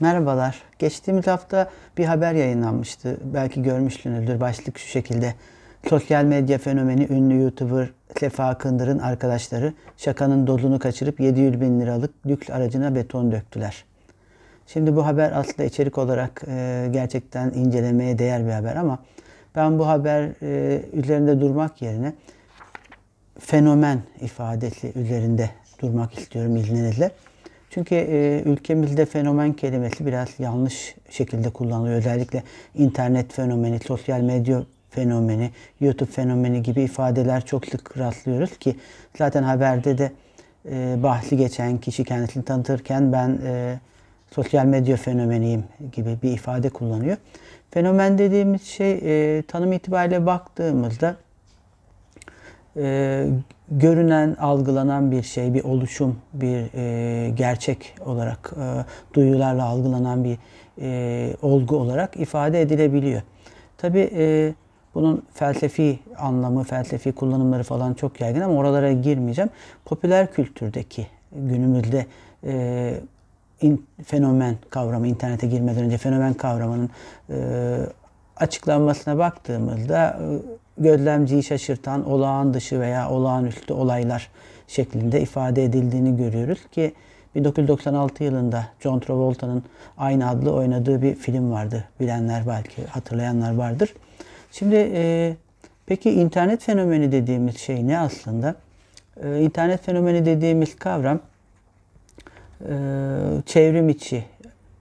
Merhabalar. Geçtiğimiz hafta bir haber yayınlanmıştı. Belki görmüşsünüzdür. Başlık şu şekilde. Sosyal medya fenomeni ünlü YouTuber Sefa Kındır'ın arkadaşları şakanın dozunu kaçırıp 700 bin liralık lüks aracına beton döktüler. Şimdi bu haber aslında içerik olarak e, gerçekten incelemeye değer bir haber ama ben bu haber e, üzerinde durmak yerine fenomen ifadesi üzerinde durmak istiyorum izninizle. Çünkü e, ülkemizde fenomen kelimesi biraz yanlış şekilde kullanılıyor. Özellikle internet fenomeni, sosyal medya fenomeni, YouTube fenomeni gibi ifadeler çok sık rastlıyoruz ki zaten haberde de e, bahsi geçen kişi kendisini tanıtırken ben e, sosyal medya fenomeniyim gibi bir ifade kullanıyor. Fenomen dediğimiz şey e, tanım itibariyle baktığımızda e, görünen, algılanan bir şey, bir oluşum, bir e, gerçek olarak e, duyularla algılanan bir e, olgu olarak ifade edilebiliyor. Tabi e, bunun felsefi anlamı, felsefi kullanımları falan çok yaygın ama oralara girmeyeceğim. Popüler kültürdeki günümüzde e, in, fenomen kavramı, internete girmeden önce fenomen kavramının e, açıklanmasına baktığımızda e, gözlemciyi şaşırtan olağan dışı veya olağanüstü olaylar şeklinde ifade edildiğini görüyoruz ki 1996 yılında John Travolta'nın aynı adlı oynadığı bir film vardı. Bilenler belki hatırlayanlar vardır. Şimdi e, peki internet fenomeni dediğimiz şey ne aslında? E, internet fenomeni dediğimiz kavram e, çevrim içi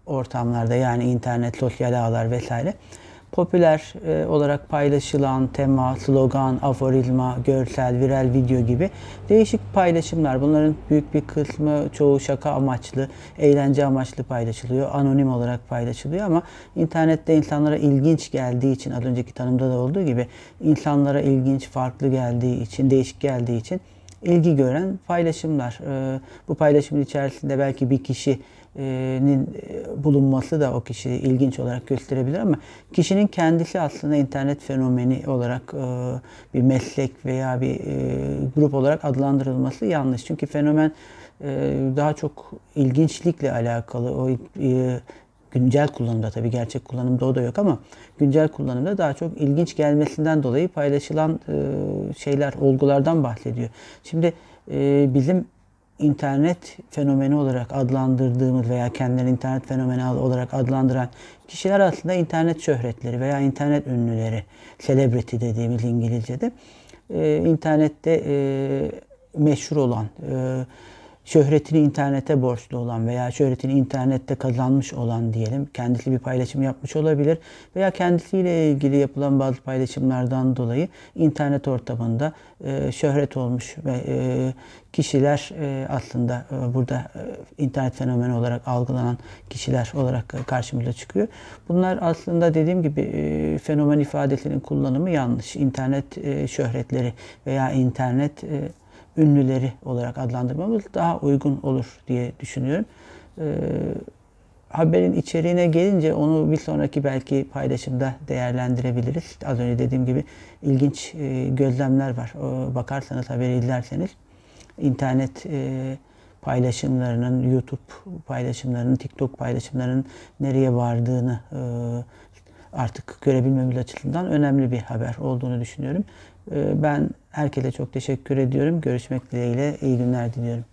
ortamlarda yani internet, sosyal ağlar vesaire popüler e, olarak paylaşılan tema, slogan, aforizma, görsel, viral video gibi değişik paylaşımlar. Bunların büyük bir kısmı çoğu şaka amaçlı, eğlence amaçlı paylaşılıyor. Anonim olarak paylaşılıyor ama internette insanlara ilginç geldiği için az önceki tanımda da olduğu gibi insanlara ilginç, farklı geldiği için, değişik geldiği için ilgi gören paylaşımlar. E, bu paylaşımın içerisinde belki bir kişi bulunması da o kişiyi ilginç olarak gösterebilir ama kişinin kendisi aslında internet fenomeni olarak bir meslek veya bir grup olarak adlandırılması yanlış. Çünkü fenomen daha çok ilginçlikle alakalı. O güncel kullanımda tabii gerçek kullanımda o da yok ama güncel kullanımda daha çok ilginç gelmesinden dolayı paylaşılan şeyler, olgulardan bahsediyor. Şimdi bizim internet fenomeni olarak adlandırdığımız veya kendilerini internet fenomeni olarak adlandıran kişiler aslında internet şöhretleri veya internet ünlüleri, celebrity dediğimiz İngilizce'de. Ee, internette e, meşhur olan, e, şöhretini internete borçlu olan veya şöhretini internette kazanmış olan diyelim kendisi bir paylaşım yapmış olabilir veya kendisiyle ilgili yapılan bazı paylaşımlardan dolayı internet ortamında e, şöhret olmuş ve e, kişiler e, aslında e, burada e, internet fenomeni olarak algılanan kişiler olarak e, karşımıza çıkıyor. Bunlar aslında dediğim gibi e, fenomen ifadesinin kullanımı yanlış. İnternet e, şöhretleri veya internet e, ünlüleri olarak adlandırmamız daha uygun olur diye düşünüyorum. Ee, haberin içeriğine gelince onu bir sonraki belki paylaşımda değerlendirebiliriz. Az önce dediğim gibi ilginç e, gözlemler var. O, bakarsanız haberi izlerseniz internet e, paylaşımlarının, YouTube paylaşımlarının, TikTok paylaşımlarının nereye vardığını e, artık görebilmemiz açısından önemli bir haber olduğunu düşünüyorum. E, ben herkese çok teşekkür ediyorum. Görüşmek dileğiyle iyi günler diliyorum.